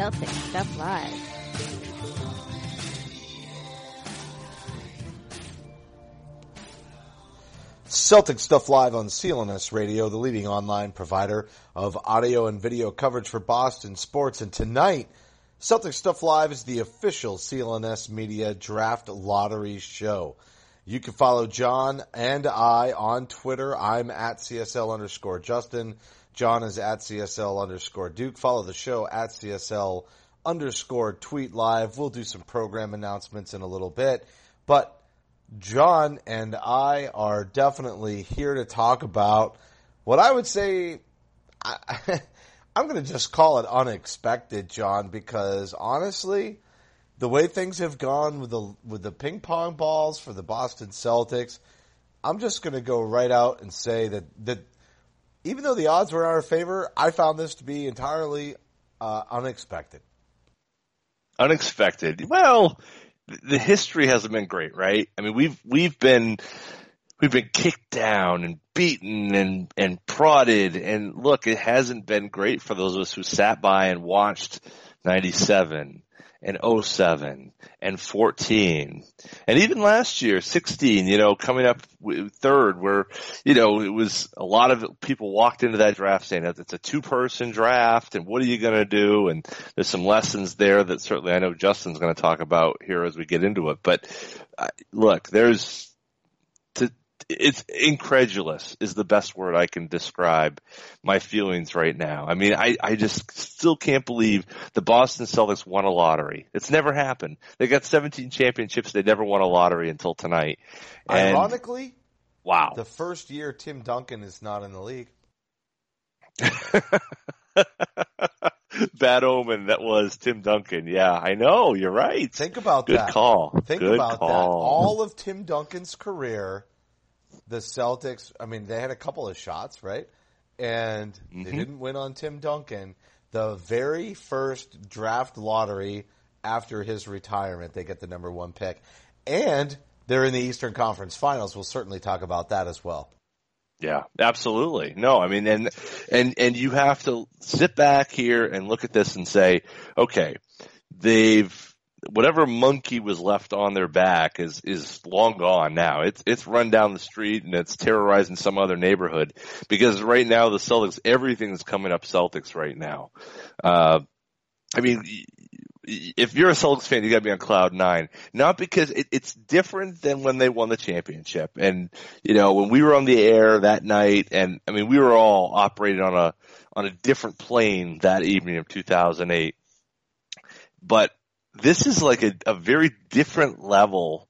Celtic Stuff Live. Celtic Stuff Live on CLNS Radio, the leading online provider of audio and video coverage for Boston sports. And tonight, Celtic Stuff Live is the official CLNS Media Draft Lottery show. You can follow John and I on Twitter. I'm at CSL underscore Justin. John is at CSL underscore Duke. Follow the show at CSL underscore tweet live. We'll do some program announcements in a little bit. But John and I are definitely here to talk about what I would say. I, I'm going to just call it unexpected, John, because honestly, the way things have gone with the with the ping pong balls for the Boston Celtics, I'm just going to go right out and say that that even though the odds were in our favor, I found this to be entirely uh, unexpected. unexpected. Well, the history hasn't been great, right? I mean, we've we've been we've been kicked down and beaten and and prodded, and look, it hasn't been great for those of us who sat by and watched '97 and 07 and 14 and even last year 16 you know coming up third where you know it was a lot of people walked into that draft saying that it's a two person draft and what are you going to do? And there's some lessons there that certainly I know Justin's going to talk about here as we get into it. But look there's it's incredulous is the best word I can describe my feelings right now. I mean, I, I just still can't believe the Boston Celtics won a lottery. It's never happened. They got 17 championships. They never won a lottery until tonight. And Ironically, wow. the first year Tim Duncan is not in the league. Bad omen that was Tim Duncan. Yeah, I know. You're right. Think about Good that. call. Think Good about call. that. All of Tim Duncan's career, the Celtics, I mean, they had a couple of shots, right? And Mm-hmm. they didn't win on Tim Duncan. The very first draft lottery after his retirement, they get the number one pick. And they're in the Eastern Conference Finals. We'll certainly talk about that as well. Yeah, absolutely. No, I mean, and, and, and you have to sit back here and look at this and say, okay, they've, whatever monkey was left on their back is, is long gone now. It's, it's run down the street and it's terrorizing some other neighborhood because right now the Celtics, everything's coming up Celtics right now. Uh, I mean, if you're a Celtics fan, you gotta be on cloud nine. Not because it, it's different than when they won the championship. And, you know, when we were on the air that night, and I mean, we were all operating on a, on a different plane that evening of 2008. But this is like a, a very different level.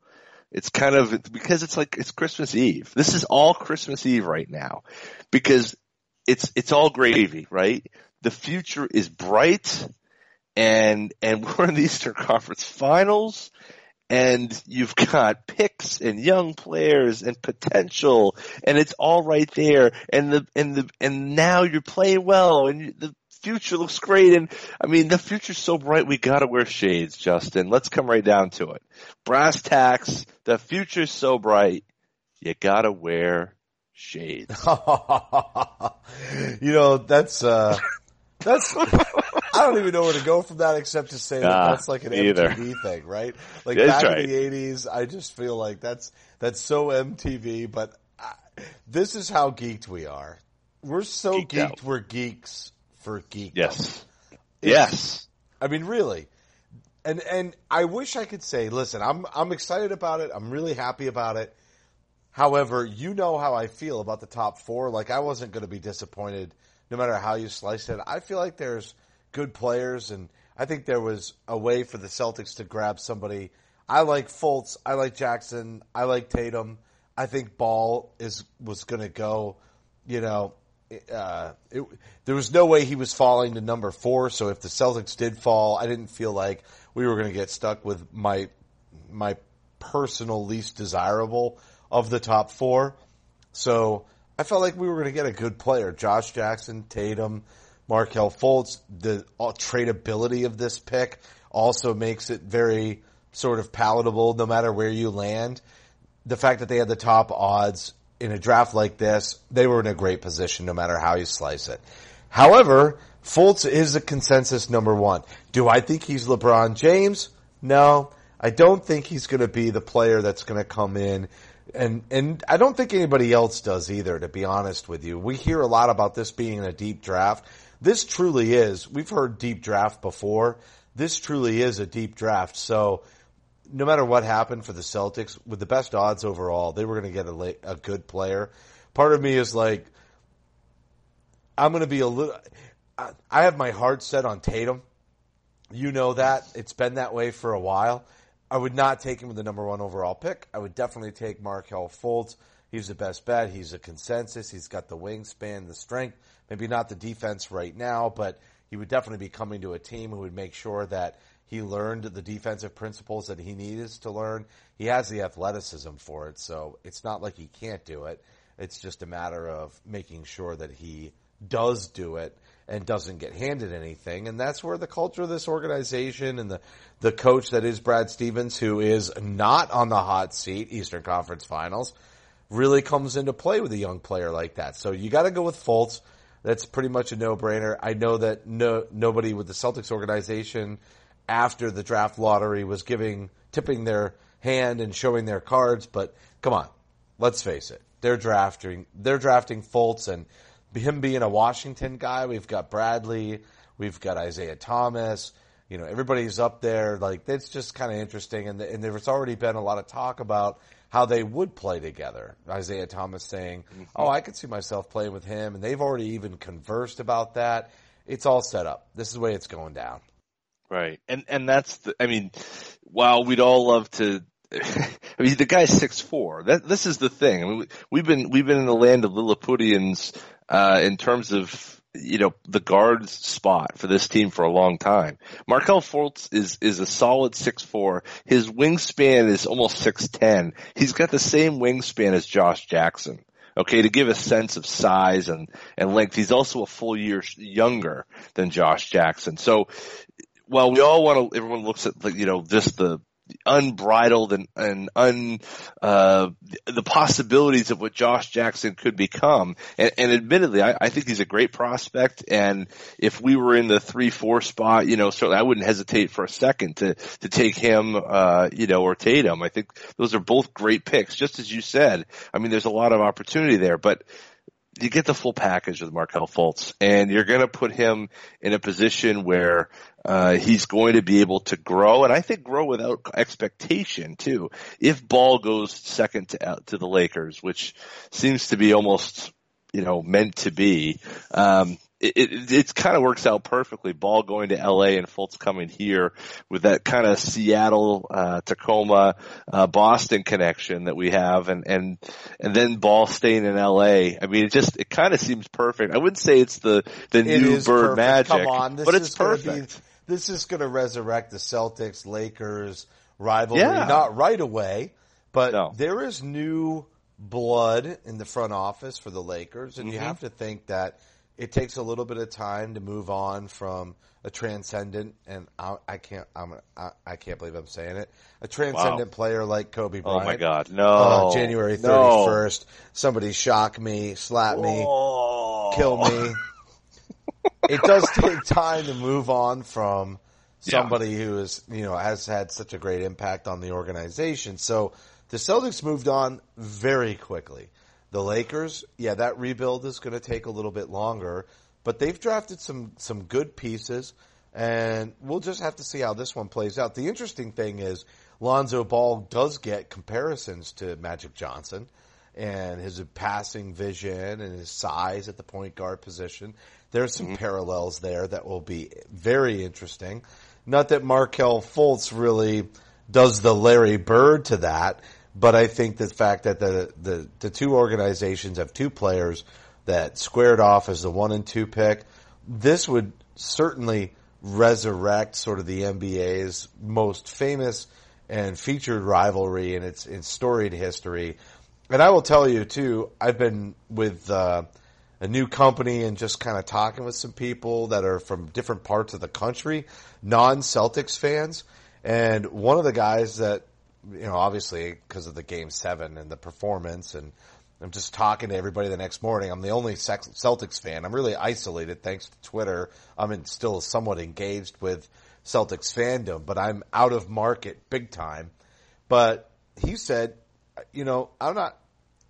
It's kind of, because it's like, it's Christmas Eve. This is all Christmas Eve right now. Because it's, it's all gravy, right? The future is bright and and we're in the Eastern Conference Finals, and you've got picks and young players and potential, and it's all right there, and the and the and now you're playing well, and you, the future looks great, and I mean the future's so bright we gotta wear shades, Justin. Let's come right down to it. Brass tacks, the future's so bright, you gotta wear shades. you know, that's, uh, that's, I don't even know where to go from that except to say that that's like an either. MTV thing, right? Like That's back right. in the eighties, I just feel like that's that's so MTV. But I, this is how geeked we are. We're so Geeked geeked. We're geeks for geek. Yes. It's- Yes. I mean, really. And and I wish I could say, listen, I'm I'm excited about it. I'm really happy about it. However, you know how I feel about the top four. Like I wasn't going to be disappointed, no matter how you slice it. I feel like there's good players, and I think there was a way for the Celtics to grab somebody. I like Fultz. I like Jackson. I like Tatum. I think Ball is was going to go. You know, uh, it, there was no way he was falling to number four. So if the Celtics did fall, I didn't feel like we were going to get stuck with my my personal least desirable of the top four. So I felt like we were going to get a good player: Josh Jackson, Tatum, Markelle Fultz. The uh, tradability of this pick also makes it very sort of palatable, no matter where you land. The fact that they had the top odds in a draft like this, they were in a great position, no matter how you slice it. However, Fultz is a consensus number one. Do I think he's LeBron James? No. I don't think he's going to be the player that's going to come in and and I don't think anybody else does either to be honest with you. We hear a lot about this being a deep draft. This truly is. We've heard deep draft before. This truly is a deep draft. So no matter what happened for the Celtics, with the best odds overall, they were going to get a, a good player. Part of me is like, I'm going to be a little. I- I have my heart set on Tatum. You know that it's been that way for a while. I would not take him with the number one overall pick. I would definitely take Markelle Fultz. He's the best bet. He's a consensus. He's got the wingspan, the strength. Maybe not the defense right now, but he would definitely be coming to a team who would make sure that he learned the defensive principles that he needs to learn. He has the athleticism for it, so it's not like he can't do it. It's just a matter of making sure that he does do it and doesn't get handed anything. And that's where the culture of this organization and the, the coach that is Brad Stevens, who is not on the hot seat, Eastern Conference Finals, really comes into play with a young player like that. So you got to go with Fultz. That's pretty much a no-brainer. I know that no nobody with the Celtics organization after the draft lottery was giving tipping their hand and showing their cards, but come on, let's face it. They're drafting they're drafting Fultz and him being a Washington guy, we've got Bradley, we've got Isaiah Thomas, you know, everybody's up there. Like, it's just kind of interesting. And, and there's already been a lot of talk about how they would play together. Isaiah Thomas saying, Oh, I could see myself playing with him. And they've already even conversed about that. It's all set up. This is the way it's going down. Right. And and that's the I mean, while we'd all love to I mean the guy's six four. That this is the thing. I mean we, we've been we've been in the land of Lilliputians uh in terms of you know the guard spot for this team for a long time. Markelle Fultz is is a solid six four. His wingspan is almost six ten. He's got the same wingspan as Josh Jackson. Okay, to give a sense of size and and length, he's also a full year younger than Josh Jackson. So well, we all want to, everyone looks at, like, you know, just the unbridled and, and un, uh, the possibilities of what Josh Jackson could become. And, and admittedly, I, I think he's a great prospect. And if we were in the three, four spot, you know, certainly I wouldn't hesitate for a second to, to take him, uh, you know, or Tatum. I think those are both great picks. Just as you said, I mean, there's a lot of opportunity there, but you get the full package with Markelle Fultz, and you're going to put him in a position where uh, he's going to be able to grow, and I think grow without expectation too. If Ball goes second to to the Lakers, which seems to be almost you know meant to be, um, it, it, it kind of works out perfectly. Ball going to LA and Fultz coming here with that kind of Seattle, uh, Tacoma, uh, Boston connection that we have and, and, and then Ball staying in LA. I mean, it just, it kind of seems perfect. I wouldn't say it's the, the It new bird perfect. magic, Come on, this but it's perfect. Be, this is going to resurrect the Celtics Lakers rivalry. Yeah. Not right away, but No. there is new blood in the front office for the Lakers, and you Mm-hmm. have to think that it takes a little bit of time to move on from a transcendent and I, I can't I'm I, I can't believe I'm saying it a transcendent player like Kobe Bryant. Oh my God, no. Uh, January No. 31st, somebody shock me, slap me, Oh. kill me. it does take time to move on from somebody who is, you know, has had such a great impact on the organization. So the Celtics moved on very quickly. The Lakers, yeah, that rebuild is going to take a little bit longer, but they've drafted some some good pieces, and we'll just have to see how this one plays out. The interesting thing is Lonzo Ball does get comparisons to Magic Johnson and his passing vision and his size at the point guard position. There's some mm-hmm. parallels there that will be very interesting. Not that Markelle Fultz really does the Larry Bird to that, but I think the fact that the, the, the two organizations have two players that squared off as the one and two pick, this would certainly resurrect sort of the NBA's most famous and featured rivalry in its, storied history. And I will tell you too, I've been with, uh, a new company and just kind of talking with some people that are from different parts of the country, non-Celtics fans. And one of the guys that, you know, obviously because of the game seven and the performance and I'm just talking to everybody the next morning. I'm the only Celtics fan. I'm really isolated thanks to Twitter. I'm still somewhat engaged with Celtics fandom, but I'm out of market big time. But he said, you know, I'm not,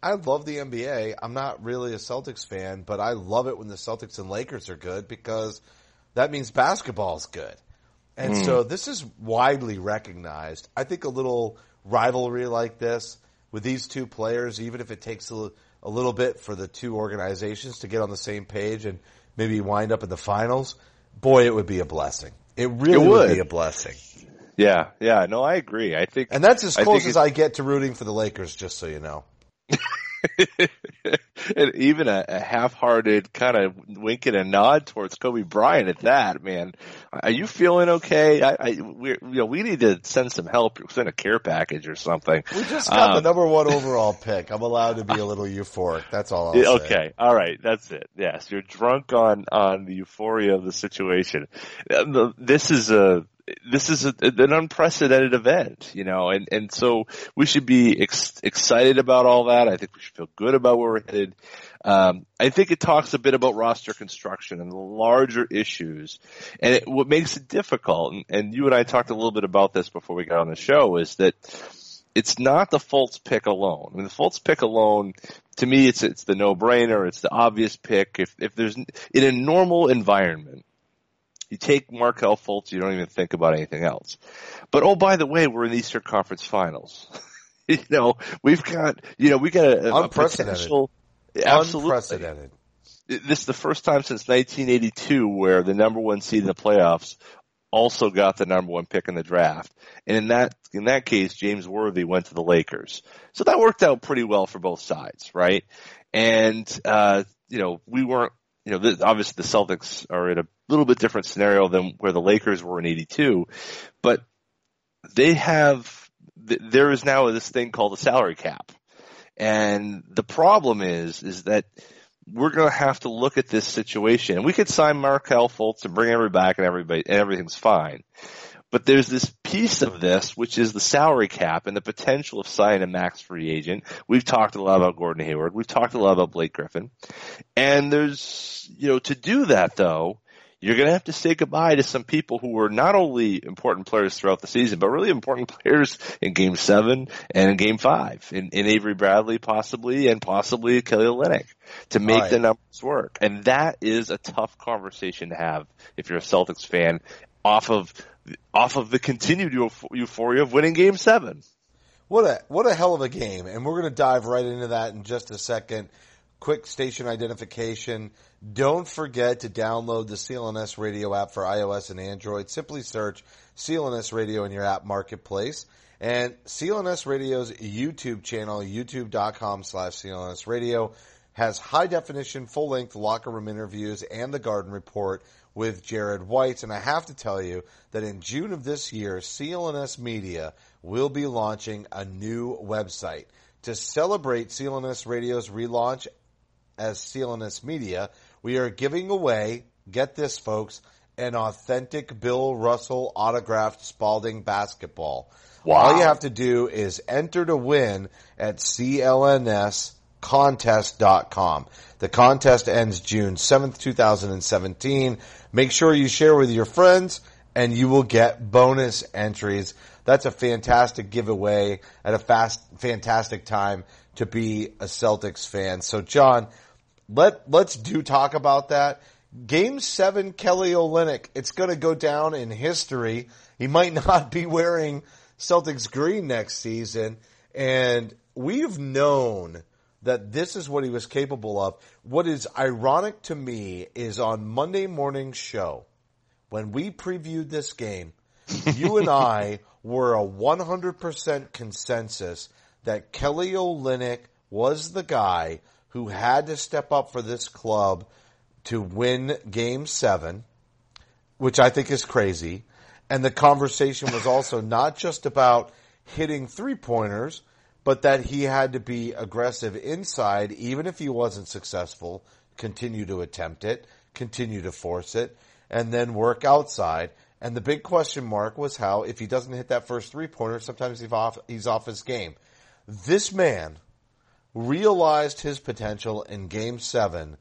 I love the NBA. I'm not really a Celtics fan, but I love it when the Celtics and Lakers are good because that means basketball's good. And hmm. so this is widely recognized. I think a little rivalry like this with these two players, even if it takes a, a little bit for the two organizations to get on the same page and maybe wind up in the finals, boy, it would be a blessing. It really It would. would. be a blessing. Yeah, yeah, no, I agree. I think, And that's as close think as I get to rooting for the Lakers, just so you know. and even a, a half-hearted kind of wink and a nod towards Kobe Bryant at that, man. Are you feeling okay? I, I we, you know, we need to send some help, send a care package or something. We just got the Um, number one overall pick. I'm allowed to be a little euphoric. That's all I'll Yeah, say. Okay, all right, that's it. Yes, you're drunk on on the euphoria of the situation. Uh, This is a this is a, an unprecedented event, you know, and and so we should be ex- excited about all that. I think we should feel good about where we're headed. Um, I think it talks a bit about roster construction and the larger issues, and it, what makes it difficult. And, and you and I talked a little bit about this before we got on the show. Is that it's not the Fultz pick alone. I mean, the Fultz pick alone, to me, it's it's the no brainer. It's the obvious pick. If if there's in a normal environment, you take Markelle Fultz, you don't even think about anything else. But oh, by the way, we're in the Eastern Conference Finals. you know, we've got you know we got a, a Unprecedented. potential. Absolutely. Unprecedented. This is the first time since 1982 where the number one seed in the playoffs also got the number one pick in the draft. And in that, in that case, James Worthy went to the Lakers. So that worked out pretty well for both sides, right? And, uh, you know, we weren't, you know, th- obviously the Celtics are in a little bit different scenario than where the Lakers were in 82, but they have, th- there is now this thing called the salary cap. And the problem is, is that we're going to have to look at this situation. And we could sign Markelle Fultz and bring everybody back and everybody, and everything's fine. But there's this piece of this, which is the salary cap and the potential of signing a max free agent. We've talked a lot about Gordon Hayward. We've talked a lot about Blake Griffin. And there's, you know, to do that though, you're going to have to say goodbye to some people who were not only important players throughout the season, but really important players in game seven and in game five in, in Avery Bradley possibly and possibly Kelly Olynyk to make Right. the numbers work. And that is a tough conversation to have if you're a Celtics fan off of, off of the continued euphoria of winning game seven. What a what a hell of a game, and we're going to dive right into that in just a second. Quick station identification. Don't forget to download the CLNS radio app for iOS and Android. Simply search CLNS radio in your app marketplace. And CLNS Radio's YouTube channel, youtube.com slash CLNS Radio, has high definition, full length locker room interviews and the garden report with Jared White. And I have to tell you that in June of this year, CLNS Media will be launching a new website. To celebrate CLNS Radio's relaunch as CLNS Media, we are giving away, get this folks, an authentic Bill Russell autographed Spalding basketball. Wow. All you have to do is enter to win at contest.com. The contest ends June 7th, 2017. Make sure you share with your friends and you will get bonus entries. That's a fantastic giveaway at a fast, fantastic time to be a Celtics fan. So John, let, let's do talk about that. Game seven, Kelly Olynyk. It's going to go down in history. He might not be wearing Celtics green next season. And we've known that this is what he was capable of. What is ironic to me is on Monday morning show, when we previewed this game, you and I were a 100% consensus that Kelly Olynyk was the guy who had to step up for this club to win game seven, which I think is crazy. And the conversation was also not just about hitting three pointers, but that he had to be aggressive inside, even if he wasn't successful, continue to attempt it, continue to force it, and then work outside. And the big question mark was how, if he doesn't hit that first three pointer, sometimes he's off, he's off his game. This man realized his potential in game seven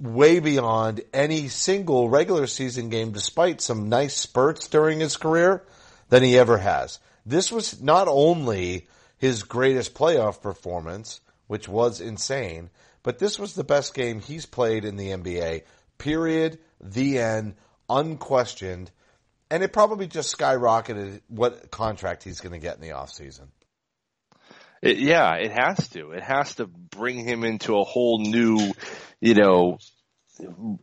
way beyond any single regular season game, despite some nice spurts during his career, than he ever has. This was not only his greatest playoff performance, which was insane, but this was the best game he's played in the NBA. Period. The end. Unquestioned. And it probably just skyrocketed what contract he's going to get in the offseason. It, yeah, it has to. It has to bring him into a whole new, you know,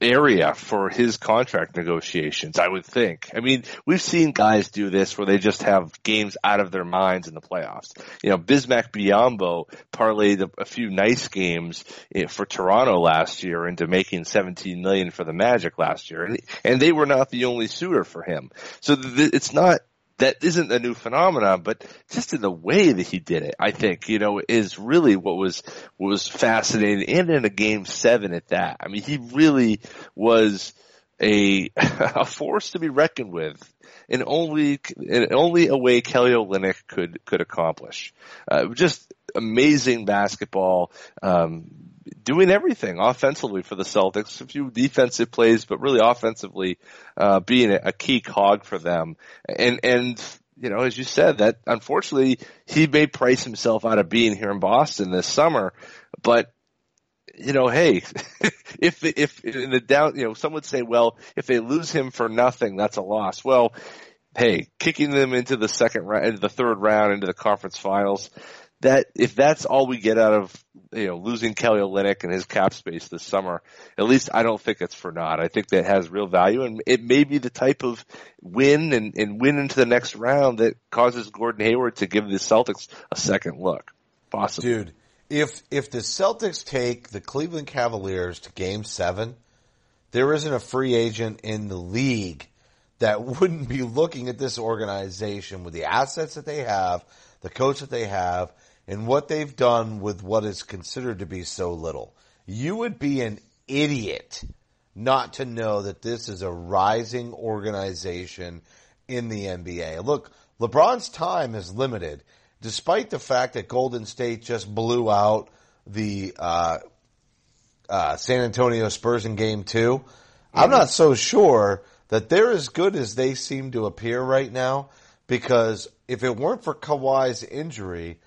area for his contract negotiations, I would think. I mean, we've seen guys do this where they just have games out of their minds in the playoffs. You know, Bismack Biyombo parlayed a, few nice games eh, for Toronto last year into making 17 million for the Magic last year. And, they were not the only suitor for him. So it's not that isn't a new phenomenon, but just in the way that he did it, I think, you know, is really what was, was fascinating and in a game seven at that. I mean, he really was a, a force to be reckoned with in only, in only a way Kelly Olynyk could, could accomplish. Uh, just amazing basketball, um, doing everything offensively for the Celtics. A few defensive plays, but really offensively, uh, being a, key cog for them. And, and, you know, as you said, that unfortunately he may price himself out of being here in Boston this summer, but you know, hey, if if in the down, you know, some would say, well, if they lose him for nothing, that's a loss. Well, hey, kicking them into the second round, into the third round, into the conference finals, that if that's all we get out of you know losing Kelly Olynyk and his cap space this summer, at least I don't think it's for naught. I think that has real value, and it may be the type of win and, and win into the next round that causes Gordon Hayward to give the Celtics a second look. Possibly, dude. If if the Celtics take the Cleveland Cavaliers to Game Seven, there isn't a free agent in the league that wouldn't be looking at this organization with the assets that they have, the coach that they have and what they've done with what is considered to be so little. You would be an idiot not to know that this is a rising organization in the NBA. Look, LeBron's time is limited, despite the fact that Golden State just blew out the uh, uh, San Antonio Spurs in Game 2 i I'm not so sure that they're as good as they seem to appear right now. Because if it weren't for Kawhi's injury,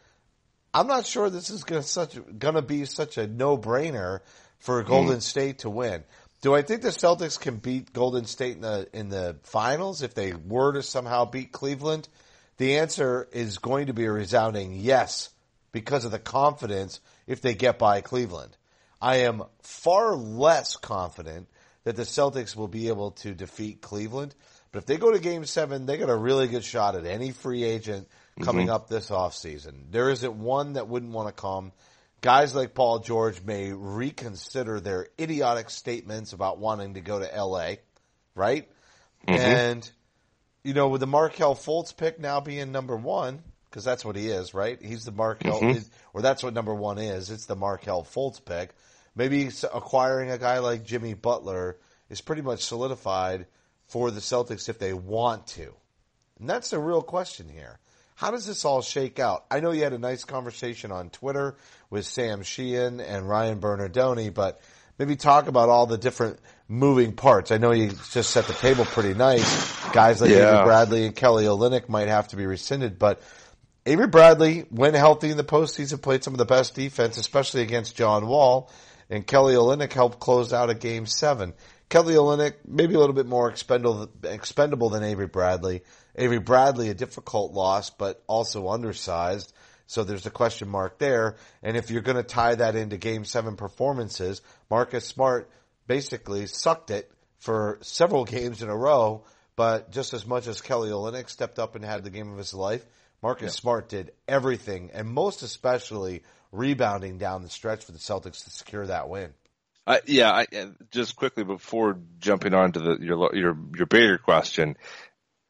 I'm not sure this is going to such going to be such a no brainer for Golden mm. State to win. Do I think the Celtics can beat Golden State in the in the finals if they were to somehow beat Cleveland? The answer is going to be a resounding yes because of the confidence if they get by Cleveland. I am far less confident that the Celtics will be able to defeat Cleveland. But if they go to game seven, they got a really good shot at any free agent coming mm-hmm. up this offseason. There isn't one that wouldn't want to come. Guys like Paul George may reconsider their idiotic statements about wanting to go to LA, right? Mm-hmm. And, you know, with the Markelle Fultz pick now being number one, because that's what he is, right? He's the Markelle, mm-hmm. or that's what number one is. It's the Markelle Fultz pick. Maybe acquiring a guy like Jimmy Butler is pretty much solidified for the Celtics if they want to. And that's the real question here. How does this all shake out? I know you had a nice conversation on Twitter with Sam Sheehan and Ryan Bernardoni, but maybe talk about all the different moving parts. I know you just set the table pretty nice. Guys like Yeah. Avery Bradley and Kelly Olynyk might have to be rescinded, but Avery Bradley, when healthy in the postseason, played some of the best defense, especially against John Wall, and Kelly Olynyk helped close out a game seven. Kelly Olynyk, maybe a little bit more expendable, expendable than Avery Bradley. Avery Bradley, a difficult loss, but also undersized. So there's a question mark there. And if you're going to tie that into game seven performances, Marcus Smart basically sucked it for several games in a row, but just as much as Kelly Olynyk stepped up and had the game of his life, Marcus Smart did everything, and most especially rebounding down the stretch for the Celtics to secure that win. I, yeah, I, uh, just quickly before jumping on to the, your your your bigger question,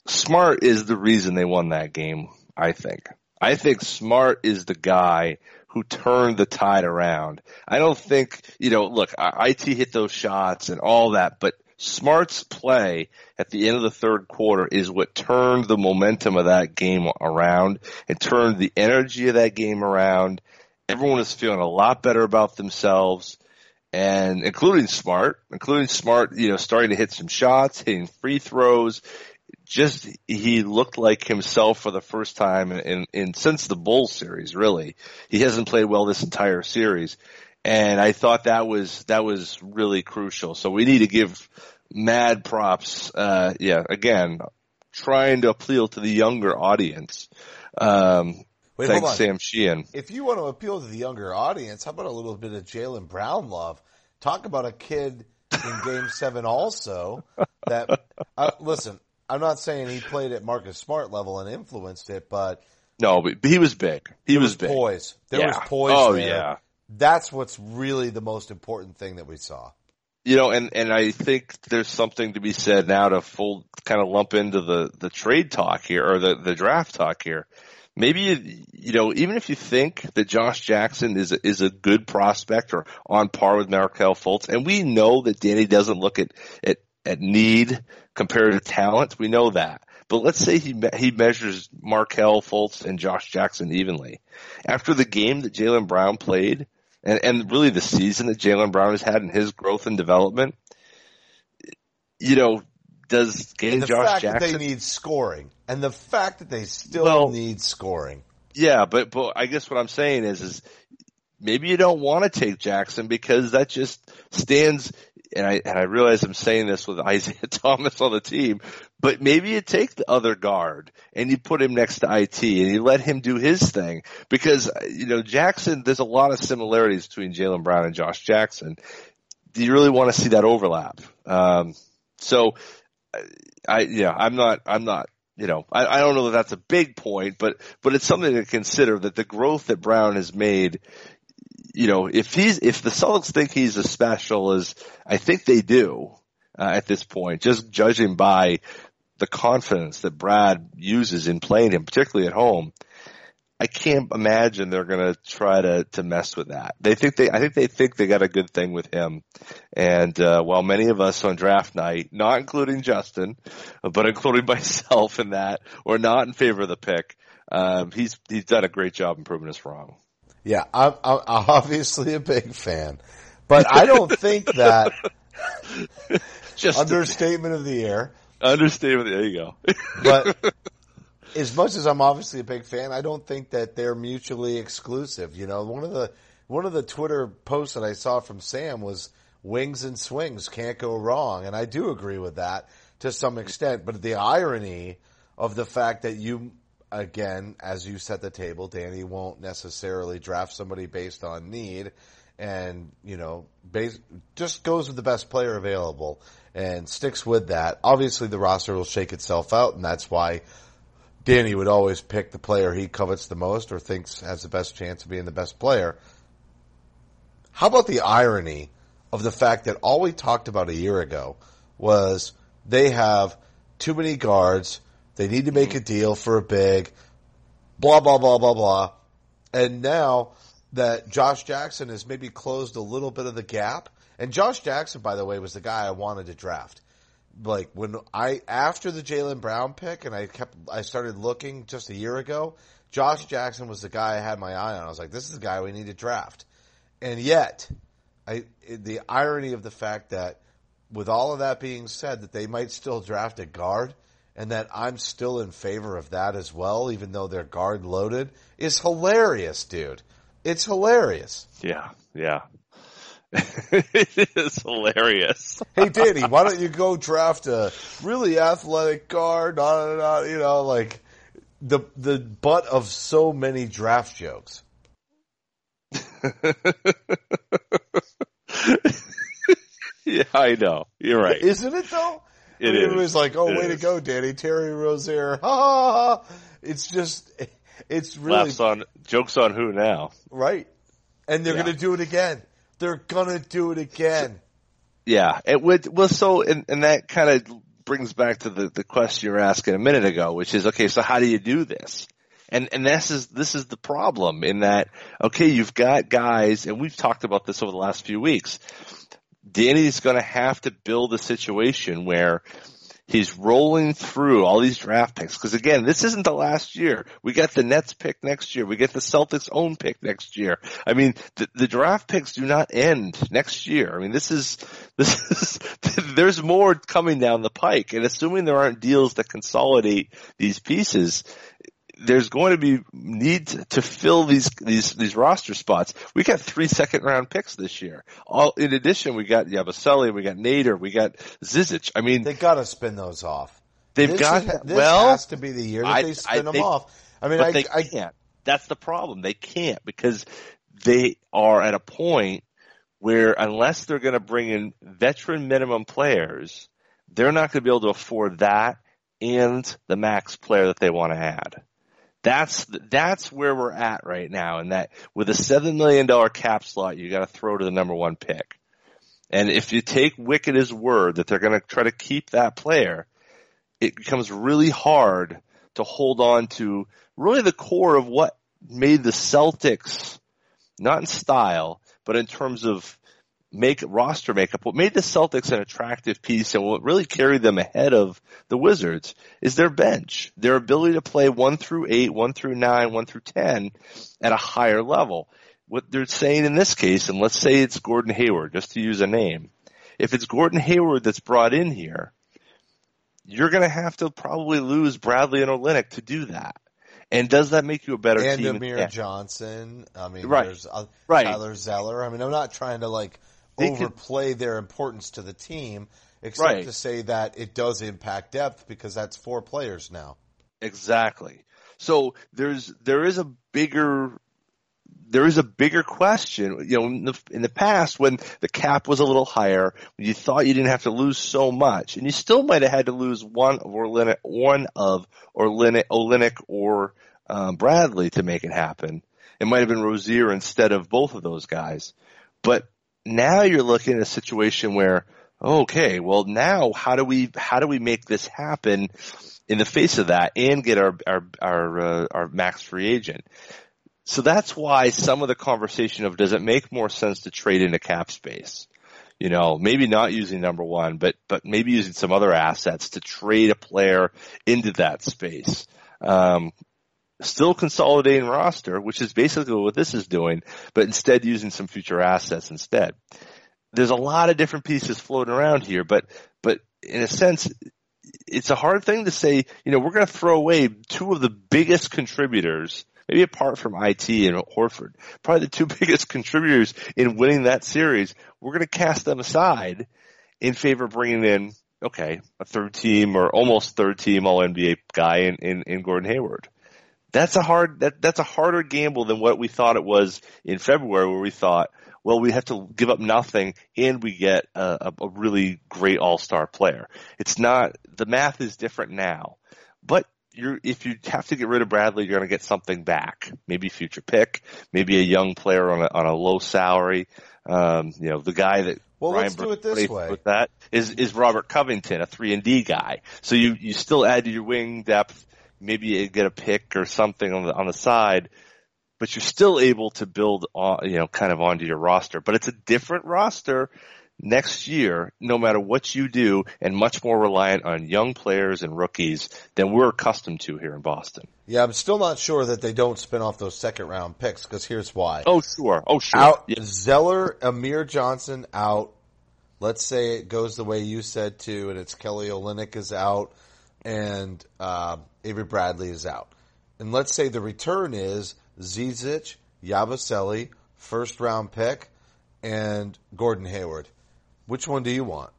Smart is the reason they won that game. I think. I think Smart is the guy who turned the tide around. I don't think you know. Look, IT hit those shots and all that, but Smart's play at the end of the third quarter is what turned the momentum of that game around and turned the energy of that game around. Everyone is feeling a lot better about themselves and including Smart, including Smart, you know, starting to hit some shots, hitting free throws. Just he looked like himself for the first time in, in, in since the Bulls series. Really, he hasn't played well this entire series, and I thought that was that was really crucial. So we need to give mad props. Uh, yeah, again, trying to appeal to the younger audience. Um, Wait, thanks. Sam Sheehan. If you want to appeal to the younger audience, how about a little bit of Jaylen Brown love? Talk about a kid in Game Seven also. That uh, listen, I'm not saying he played at Marcus Smart level and influenced it, but No, but he was big. He there was, was big. poise. There was poise. Oh, there. yeah. That's what's really the most important thing that we saw. you know, and, and I think there's something to be said now to full kind of lump into the, the trade talk here or the, the draft talk here. Maybe, you, know, even if you think that Josh Jackson is a, is a good prospect or on par with Markelle Fultz, and we know that Danny doesn't look at, at, at need compared to talent, we know that. But let's say he he measures Markelle Fultz and Josh Jackson evenly. After the game that Jaylen Brown played, and, and really the season that Jaylen Brown has had in his growth and development, you know, does getting the Josh fact Jackson? that they need scoring, and the fact that they still Well- need scoring. yeah, but but I guess what I'm saying is is maybe you don't want to take Jackson because that just stands. And I and I realize I'm saying this with Isaiah Thomas on the team, but maybe you take the other guard and you put him next to IT and you let him do his thing because you know Jackson. There's a lot of similarities between Jaylen Brown and Josh Jackson. Do you really want to see that overlap? Um, so I yeah, I'm not I'm not you know I, I don't know that that's a big point, but but it's something to consider that the growth that Brown has made. You know, if he's if the Celtics think he's as special as I think they do uh, at this point, just judging by the confidence that Brad uses in playing him, particularly at home, I can't imagine they're going to try to to mess with that. They think they I think they think they got a good thing with him. And uh, while many of us on draft night, not including Justin, but including myself in that, were not in favor of the pick, um, he's he's done a great job in proving us wrong. Yeah, I'm, I'm I'm obviously a big fan, but I don't think that Just understatement of the year. Understatement. There you go. But as much as I'm obviously a big fan, I don't think that they're mutually exclusive. You know, one of the one of the Twitter posts that I saw from Sam was wings and swings can't go wrong, and I do agree with that to some extent. But the irony of the fact that you again, as you set the table, Danny won't necessarily draft somebody based on need and, you know, base, just goes with the best player available and sticks with that. Obviously the roster will shake itself out and that's why Danny would always pick the player he covets the most or thinks has the best chance of being the best player. How about the irony of the fact that all we talked about a year ago was they have too many guards, they need to make a deal for a big, blah, blah, blah, blah, blah. And now that Josh Jackson has maybe closed a little bit of the gap, and Josh Jackson, by the way, was the guy I wanted to draft. Like when I after the Jaylen Brown pick, and I kept I started looking just a year ago. Josh Jackson was the guy I had my eye on. I was like, this is the guy we need to draft. And yet, I the irony of the fact that with all of that being said, that they might still draft a guard, and that I'm still in favor of that as well, even though they're guard loaded, is hilarious, dude. It's hilarious. Yeah, yeah. it is hilarious. Hey, Danny, why don't you go draft a really athletic guard? Not, not, you know, like the the butt of so many draft jokes. yeah, I know. You're right. Isn't it though? It I mean, is. It was like, oh, It way to go, Danny. Terry Rozier. Ha ha ha. It's just, it's really Laughs on jokes on who now? right. And they're Yeah. going to do it again. They're to do it again. Yeah, it would. Well, so and, and that kind of brings back to the the question you were asking a minute ago, which is okay. So how do you do this? And and this is this is the problem in that okay, you've got guys, and we've talked about this over the last few weeks. Danny's going to have to build a situation where he's rolling through all these draft picks. Because again, this isn't the last year. We got the Nets pick next year. We get the Celtics own pick next year. I mean, the, the draft picks do not end next year. I mean, this is, this is, there's more coming down the pike. And assuming there aren't deals that consolidate these pieces, there's going to be need to fill these these these roster spots. We got three second round picks this year. All in addition, we got Yabusele, we got Nader, we got Zizic. I mean, They got to spin those off. they've This got is- this well. has to be the year that I- they I spin them think- off. I mean, I, they I, can't. That's the problem. They can't because they are at a point where unless they're going to bring in veteran minimum players, they're not going to be able to afford that and the max player that they want to add. That's that's where we're at right now, and that with a seven million dollar cap slot, you got to throw to the number one pick. And if you take Wyc at his word that they're going to try to keep that player, it becomes really hard to hold on to really the core of what made the Celtics, not in style, but in terms of make roster makeup, what made the Celtics an attractive piece and what really carried them ahead of the Wizards is their bench, their ability to play one through eight, one through nine, one through ten at a higher level. What they're saying in this case, and let's say it's Gordon Hayward, just to use a name. If it's Gordon Hayward that's brought in here, you're going to have to probably lose Bradley and Olynyk to do that. And does that make you a better and team? Amir Yeah. Johnson. I mean, Right. there's uh, Right. Tyler Zeller. I mean, I'm not trying to like They could- overplay their importance to the team, except Right. to say that it does impact depth because that's four players now. Exactly. So there's there is a bigger there is a bigger question. You know, in the, in the past when the cap was a little higher, when you thought you didn't have to lose so much, and you still might have had to lose one of Orlinick, one of Orlinick, Olynyk or um, Bradley to make it happen. It might have been Rozier instead of both of those guys. But now you're looking at a situation where, okay, well now how do we how do we make this happen in the face of that and get our our our uh, our max free agent? So that's why some of the conversation of does it make more sense to trade into cap space? You know, maybe not using number one, but but maybe using some other assets to trade a player into that space. Um, still consolidating roster, which is basically what this is doing, but instead using some future assets instead. There's a lot of different pieces floating around here, but but in a sense, it's a hard thing to say. You know, we're going to throw away two of the biggest contributors, maybe apart from IT and Horford, probably the two biggest contributors in winning that series. We're going to cast them aside in favor of bringing in okay a third team or almost third team All NBA guy in, in in Gordon Hayward that's a hard that that's a harder gamble than what we thought it was in February, where we thought, well, we have to give up nothing and we get a, a, a really great all star player. It's not the math is different now, but you're if you have to get rid of Bradley, you're going to get something back. Maybe future pick, maybe a young player on a on a low salary. Um, you know, the guy that Well, Ryan let's do it this way. With that is is Robert Covington, a three and D guy. So you you still add to your wing depth. Maybe you get a pick or something on the on the side, but you're still able to build on you know kind of onto your roster. But it's a different roster next year, no matter what you do, and much more reliant on young players and rookies than we're accustomed to here in Boston. Yeah, I'm still not sure that they don't spin off those second round picks because here's why. Oh, sure. Oh, sure. out Yeah. Zeller, Amir Johnson out. Let's say it goes the way you said too, and it's Kelly Olynyk is out, and uh, Avery Bradley is out. And let's say the return is Zizic, Yabusele, first round pick, and Gordon Hayward. Which one do you want?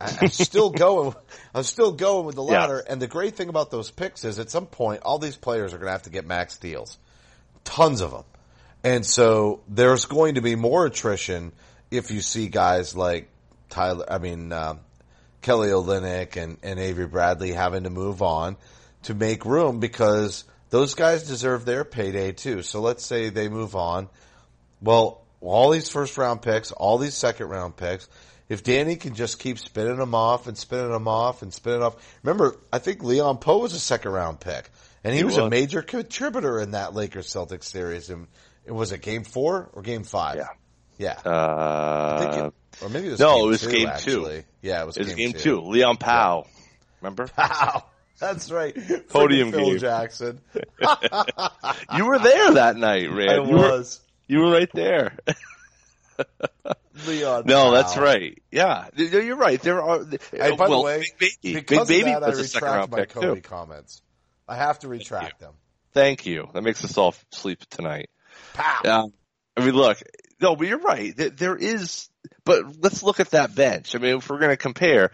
I- I'm still going. I'm still going with the Yeah. latter. And the great thing about those picks is, at some point, all these players are going to have to get max deals, tons of them. And so there's going to be more attrition if you see guys like Tyler, I mean, um, Kelly Olynyk and, and Avery Bradley having to move on to make room because those guys deserve their payday too. So let's say they move on. Well, all these first round picks, all these second round picks, if Danny can just keep spinning them off and spinning them off and spinning off. Remember, I think Leon Powe was a second round pick and he, He was, a major contributor in that Lakers Celtics series. And it was it game four or game five? Yeah. Yeah. Uh, it, or maybe it was no, game it was two, game two. Yeah, it was it was game, game two. Leon Powe. Remember? Wow. That's right. Podium Freaking Phil game. Jackson. You were there that night, Rand. I you Were, was. you were right there. Leon. No, that's right. Yeah, you're right. There are. Hey, by well, the way, Big Baby, because Big Baby of that, was I a second retract round my pick Kobe too. comments. I have to retract them. Thank you. That makes us all sleep tonight. Pow. Yeah. I mean, look, no, but you're right. There, is, but let's look at that bench. I mean, if we're going to compare,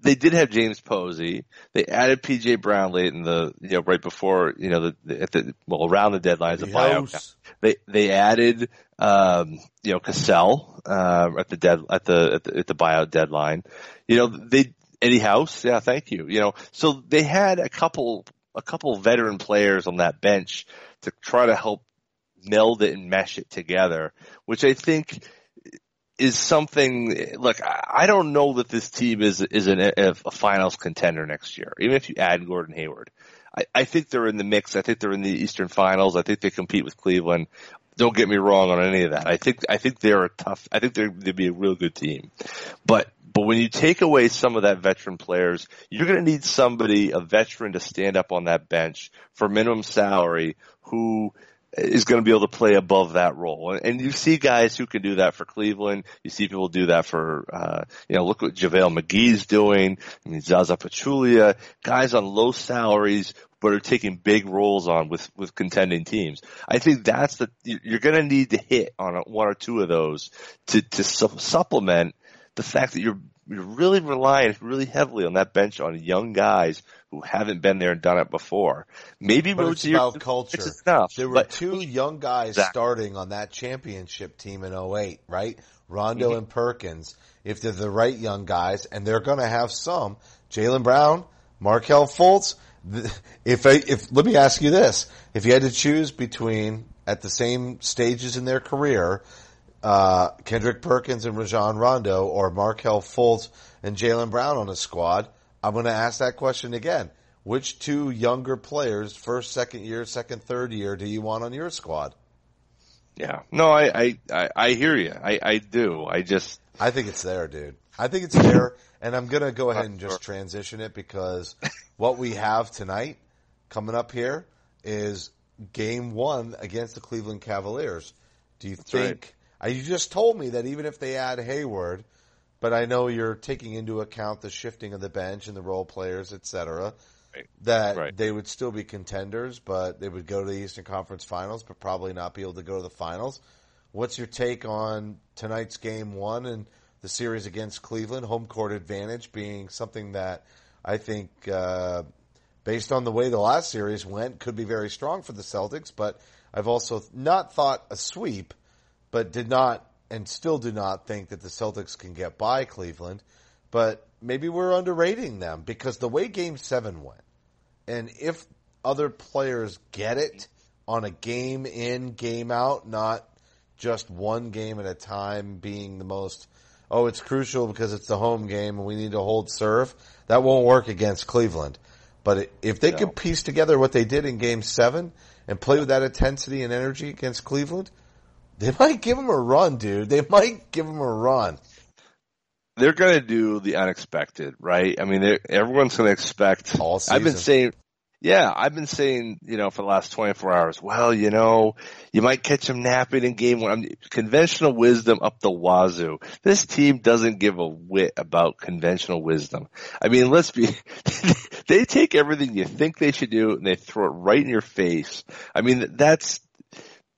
they did have James Posey. They added PJ Brown late in the, you know, right before, you know, the, at the, well, around the deadline of buyout. They, they added, um, you know, Cassell, uh, at the dead, at the, at the, at the buyout deadline. You know, they, Eddie House. Yeah. Thank you. You know, so they had a couple, a couple veteran players on that bench to try to help meld it and mesh it together, which I think is something. Look, I don't know that this team is is an, a, a finals contender next year, even if you add Gordon Hayward. I, I think they're in the mix. I think they're in the Eastern Finals. I think they compete with Cleveland. Don't get me wrong on any of that. I think I think they're a tough. I think they're they'd be a real good team, but. But when you take away some of that veteran players, you're going to need somebody, a veteran, to stand up on that bench for minimum salary who is going to be able to play above that role. And, you see guys who can do that for Cleveland. You see people do that for, uh, you know, look what JaVale McGee's doing. I mean, Zaza Pachulia, guys on low salaries, but are taking big roles on with, with contending teams. I think that's the, you're going to need to hit on one or two of those to, to su- supplement the fact that you're, you're really relying really heavily on that bench on young guys who haven't been there and done it before. Maybe But it's about culture. It's enough. There were but- two young guys Exactly. starting on that championship team in 08, right? Rondo Mm-hmm. and Perkins. If they're the right young guys, and they're going to have some, Jaylen Brown, Markelle Fultz. If I, if let me ask you this: If you had to choose between at the same stages in their career, uh, Kendrick Perkins and Rajon Rondo, or Markelle Fultz and Jaylen Brown on a squad, I'm going to ask that question again. Which two younger players, first, second year, second, third year, do you want on your squad? Yeah. No, I, I, I, I hear you. I, I do. I just, I think it's there, dude. I think it's there, and I'm gonna go ahead and just transition it because what we have tonight coming up here is game one against the Cleveland Cavaliers. Do you think? You just told me that even if they add Hayward, but I know you're taking into account the shifting of the bench and the role players, et cetera, Right. that Right. they would still be contenders, but they would go to the Eastern Conference Finals, but probably not be able to go to the finals. What's your take on tonight's game one and the series against Cleveland? Home court advantage being something that I think, uh, based on the way the last series went, could be very strong for the Celtics. But I've also not thought a sweep, but did not and still do not think that the Celtics can get by Cleveland. But maybe we're underrating them because the way Game Seven went, and if other players get it on a game in, game out, not just one game at a time being the most, oh, it's crucial because it's the home game and we need to hold serve, that won't work against Cleveland. But if they No. could piece together what they did in game seven and play with that intensity and energy against Cleveland, they might give them a run, dude. They might give them a run. they're going to do the unexpected, right? I mean, everyone's going to expect. All I've been saying, yeah, I've been saying, you know, for the last 24 hours, well, you know, you might catch them napping in game one. I mean, conventional wisdom up the wazoo. This team doesn't give a whit about conventional wisdom. I mean, let's be, they take everything you think they should do and they throw it right in your face. I mean, that's,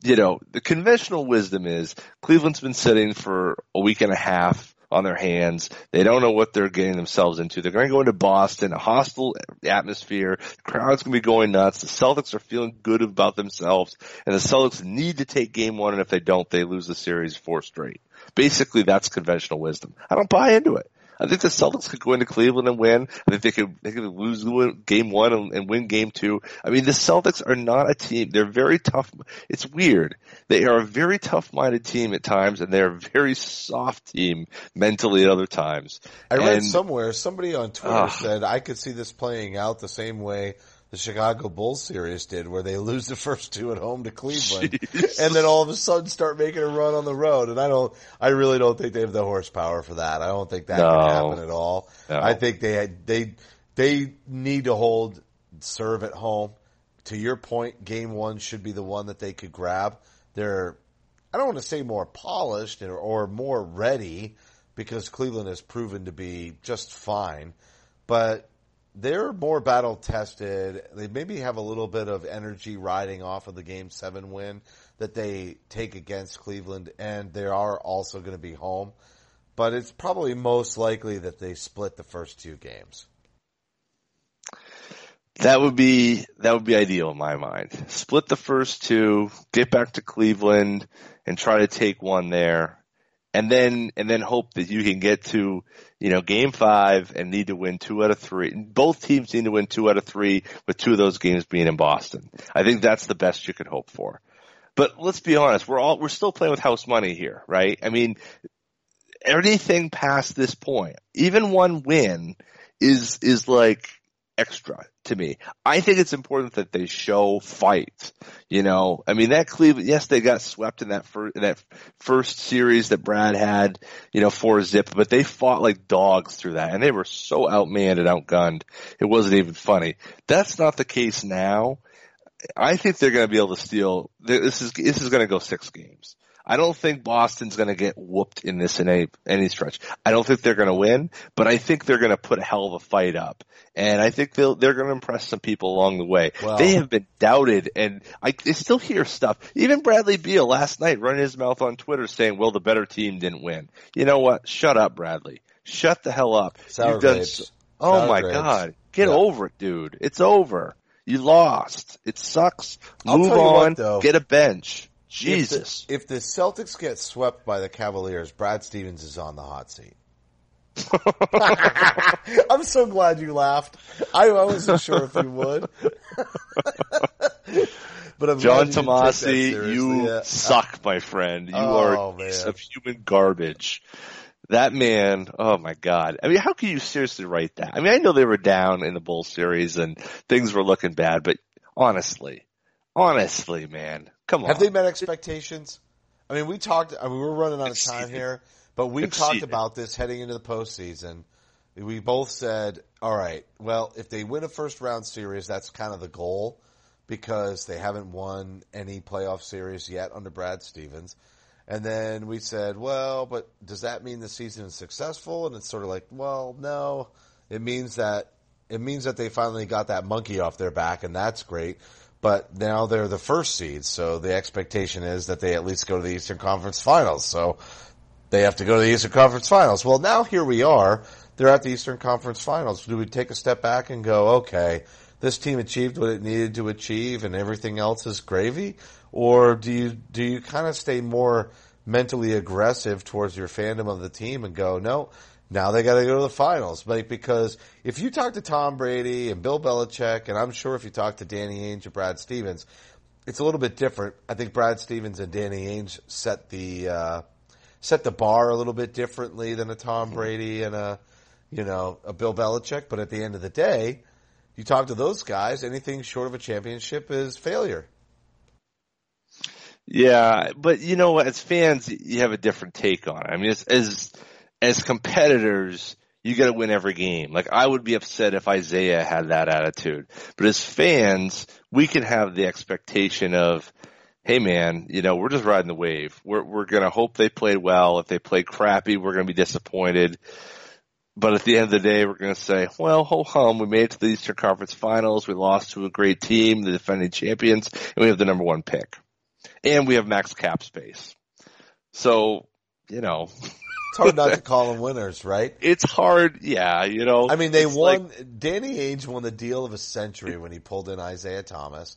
you know, the conventional wisdom is Cleveland's been sitting for a week and a half on their hands. They don't know what they're getting themselves into. They're going to go into Boston, a hostile atmosphere. The crowd's going to be going nuts. The Celtics are feeling good about themselves, and the Celtics need to take game one, and if they don't, they lose the series four straight. Basically, that's conventional wisdom. I don't buy into it. I think the Celtics could go into Cleveland and win. I think they could they could lose game one and, and win game two. I mean, the Celtics are not a team. They're very tough. It's weird. They are a very tough-minded team at times, and they're a very soft team mentally at other times. I read And- somewhere somebody on Twitter Ah. said I could see this playing out the same way the Chicago Bulls series did, where they lose the first two at home to Cleveland, and then all of a sudden start making a run on the road. And I don't, I really don't think they have the horsepower for that. I don't think that No. can happen at all. No. I think they they they need to hold serve at home. To your point, game one should be the one that they could grab. They're I don't want to say more polished or, or more ready because Cleveland has proven to be just fine, but they're more battle tested. They maybe have a little bit of energy riding off of the game seven win that they take against Cleveland, and they are also going to be home. But it's probably most likely that they split the first two games. That would be that would be ideal in my mind. Split the first two, get back to Cleveland, and try to take one there, and then and then hope that you can get to you know game five and need to win two out of three. Both teams need to win two out of three, with two of those games being in Boston. I think that's the best you could hope for. But let's be honest, we're all we're still playing with house money here, right? I mean, anything past this point, even one win is is like extra to me. I think it's important that they show fight. You know, I mean that Cleveland. Yes, they got swept in that first in that first series that Brad had. You know, four zip, but they fought like dogs through that, and they were so outmanned and outgunned. It wasn't even funny. That's not the case now. I think they're going to be able to steal. This is this is going to go six games. I don't think Boston's going to get whooped in this in any any stretch. I don't think they're going to win, but I think they're going to put a hell of a fight up, and I think they'll they're going to impress some people along the way. Well- they have been doubted, and I, I still hear stuff. Even Bradley Beal last night running his mouth on Twitter saying, "Well, the better team didn't win." You know what? Shut up, Bradley. Shut the hell up. Sour You've done grapes. oh Sour my grapes. god, get Yeah. over it, dude. It's over. You lost. It sucks. Move what, on. though. get a bench. If the- Jesus. If the, Celtics get swept by the Cavaliers, Brad Stevens is on the hot seat. I'm so glad you laughed. I, I wasn't sure if you would. but I'm John glad you didn't take that Tomase, you Yeah. suck, my friend. You Oh, are a piece of human garbage. That man, oh my god. I mean, how can you seriously write that? I mean, I know they were down in the Bull series and things were looking bad, but honestly, honestly, man, come on. Have they met expectations? I mean, we talked. I mean, we're running out of time here, but we talked about this heading into the postseason. We both said, "All right, well, if they win a first round series, that's kind of the goal because they haven't won any playoff series yet under Brad Stevens." And then we said, "Well, but does that mean the season is successful?" And it's sort of like, "Well, no. It means that it means that they finally got that monkey off their back, and that's great." But now they're the first seed, so the expectation is that they at least go to the Eastern Conference Finals. So they have to go to the Eastern Conference Finals. Well, now here we are. They're at the Eastern Conference Finals. Do we take a step back and go, okay, this team achieved what it needed to achieve and everything else is gravy? Or do you, do you kind of stay more mentally aggressive towards your fandom of the team and go, no, now they got to go to the finals? Like, because if you talk to Tom Brady and Bill Belichick, and I'm sure if you talk to Danny Ainge and Brad Stevens, it's a little bit different. I think Brad Stevens and Danny Ainge set the, uh, set the bar a little bit differently than a Tom Brady and a, you know, a Bill Belichick. But at the end of the day, you talk to those guys, anything short of a championship is failure. Yeah, but you know what? As fans, you have a different take on it. I mean, as as as competitors, you got to win every game. Like I would be upset if Isaiah had that attitude, but as fans, we can have the expectation of, hey man, you know, we're just riding the wave. We're we're gonna hope they played well. If they played crappy, we're gonna be disappointed. But at the end of the day, we're to say, well, ho hum, we made it to the Eastern Conference Finals. We lost to a great team, the defending champions, and we have the number one pick. And we have max cap space. So, you know, It's hard not to call them winners, right? it's hard. Yeah, you know. I mean, they won. like- Danny Ainge won the deal of a century when he pulled in Isaiah Thomas.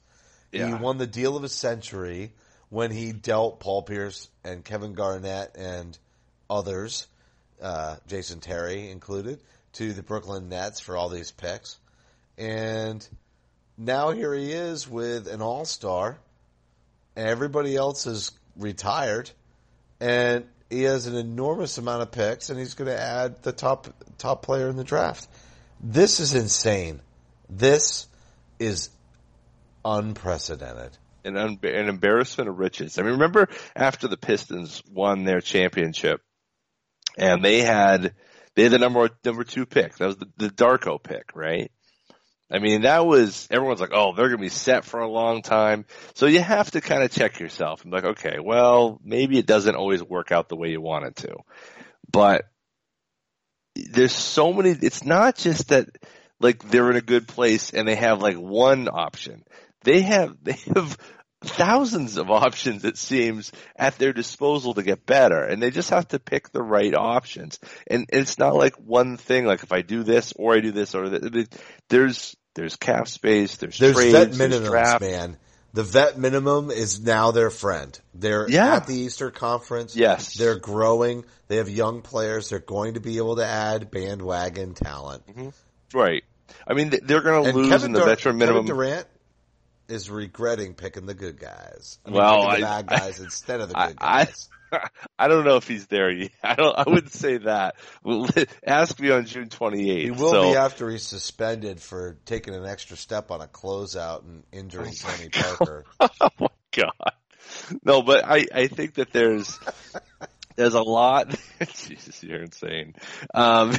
He won the deal of a century when he dealt Paul Pierce and Kevin Garnett and others, uh, Jason Terry included, to the Brooklyn Nets for all these picks. And now here he is with an all star. Everybody else is retired. And he has an enormous amount of picks, and he's going to add the top top player in the draft. This is insane. This is unprecedented. an, un- an embarrassment of riches. I mean, remember after the Pistons won their championship, and they had they had the number number two pick. That was the, the Darko pick, right? I mean, that was everyone's like, oh, they're going to be set for a long time. So you have to kind of check yourself and be like, okay, well, maybe it doesn't always work out the way you want it to, but there's so many. It's not just that like they're in a good place and they have like one option. They have they have thousands of options it seems at their disposal to get better and they just have to pick the right options and it's not like one thing like if i do this or i do this or that there's there's cap space there's, There's trades vet there's minimums, draft man. The vet minimum is now their friend. They're Yeah. at the Eastern Conference. Yes. They're growing. They have young players. They're going to be able to add bandwagon talent. Mm-hmm. right i mean they- they're going to lose Kevin, in the Dur- veteran minimum Kevin Durant is regretting picking the good guys. I mean, Well, picking the bad guys instead of the I- good I- guys. I don't know if he's there yet. I don't. I wouldn't say that. Well, Ask me on June 28th. he will so. be after he's suspended for taking an extra step on a closeout and injuring Tony Parker. oh my god. No, but I, I think that there's there's a lot Jesus, you're insane. Um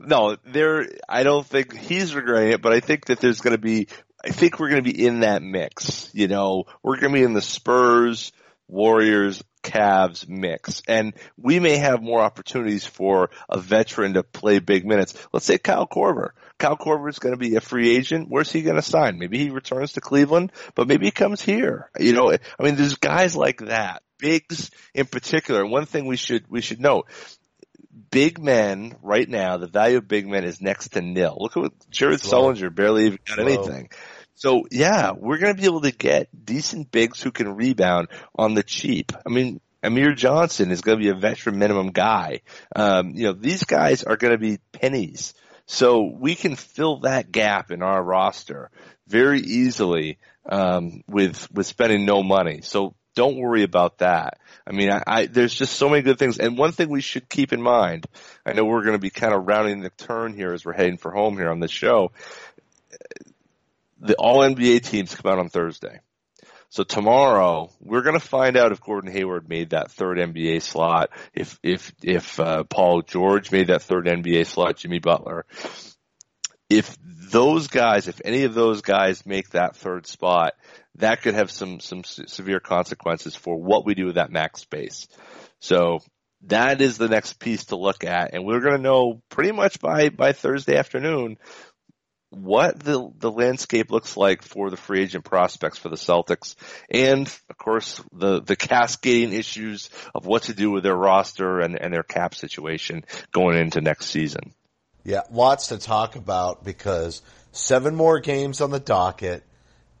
no, there I don't think he's regretting it, but I think that there's gonna be I think we're gonna be in that mix. You know, we're gonna be in the Spurs, Warriors, Cavs mix. And we may have more opportunities for a veteran to play big minutes. Let's say Kyle Korver. Kyle Korver is going to be a free agent. Where's he going to sign? Maybe he returns to Cleveland, but maybe he comes here. You know, I mean, there's guys like that. Bigs in particular. One thing we should, we should note. Big men right now, the value of big men is next to nil. Look at what Jared Slow. Sullinger barely even got Slow. anything. So yeah, we're going to be able to get decent bigs who can rebound on the cheap. I mean, Amir Johnson is going to be a veteran minimum guy. Um, you know, these guys are going to be pennies. So we can fill that gap in our roster very easily um, with with spending no money. So don't worry about that. I mean, I, I there's just so many good things. And one thing we should keep in mind, I know we're going to be kind of rounding the turn here as we're heading for home here on this show the all NBA teams come out on Thursday. So tomorrow we're going to find out if Gordon Hayward made that third NBA slot, if if if uh, Paul George made that third NBA slot, Jimmy Butler. If those guys, if any of those guys make that third spot, that could have some some se- severe consequences for what we do with that max space. So that is the next piece to look at, and we're going to know pretty much by by Thursday afternoon what the the landscape looks like for the free agent prospects for the Celtics, and of course the the cascading issues of what to do with their roster and, and their cap situation going into next season. Yeah, lots to talk about because seven more games on the docket.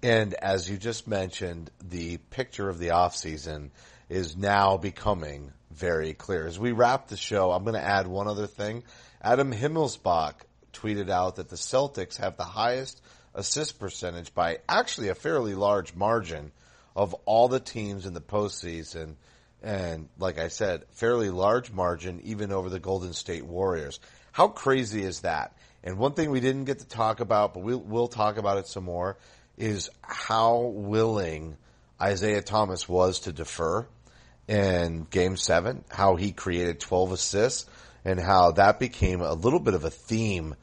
And as you just mentioned, the picture of the offseason is now becoming very clear. As we wrap the show, I'm going to add one other thing. Adam Himmelsbach tweeted out that the Celtics have the highest assist percentage by actually a fairly large margin of all the teams in the postseason. And like I said, fairly large margin even over the Golden State Warriors. How crazy is that? And one thing we didn't get to talk about, but we'll, we'll talk about it some more, is how willing Isaiah Thomas was to defer. in game seven, how he created 12 assists and how that became a little bit of a theme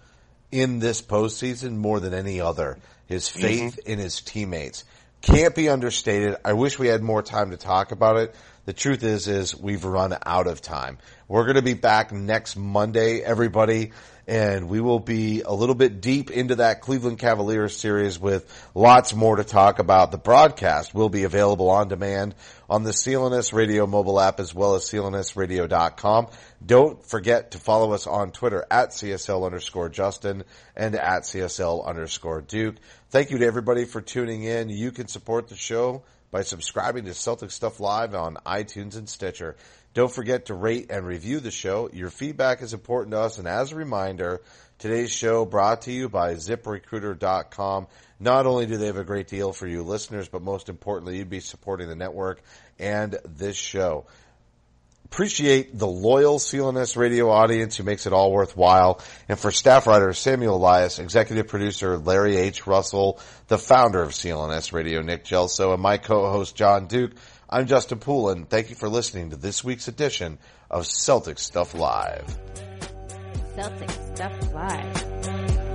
in this postseason more than any other. His mm-hmm. faith in his teammates can't be understated. I wish we had more time to talk about it. The truth is, is we've run out of time. We're going to be back next Monday, everybody, and we will be a little bit deep into that Cleveland Cavaliers series with lots more to talk about. The broadcast will be available on demand on the CLNS Radio mobile app as well as clnsradio.com. Don't forget to follow us on Twitter at CSL underscore Justin and at CSL underscore Duke. Thank you to everybody for tuning in. You can support the show by subscribing to Celtic Stuff Live on iTunes and Stitcher. Don't forget to rate and review the show. Your feedback is important to us. And as a reminder, today's show brought to you by ziprecruiter.com. Not only do they have a great deal for you listeners, but most importantly, you'd be supporting the network and this show appreciate the loyal CLNS radio audience who makes it all worthwhile. And for staff writer Samuel Elias, executive producer Larry H. Russell, the founder of CLNS Radio, Nick Gelso, and my co-host John Duke, I'm Justin Poulin. Thank you for listening to this week's edition of Celtic Stuff Live. Celtic Stuff Live.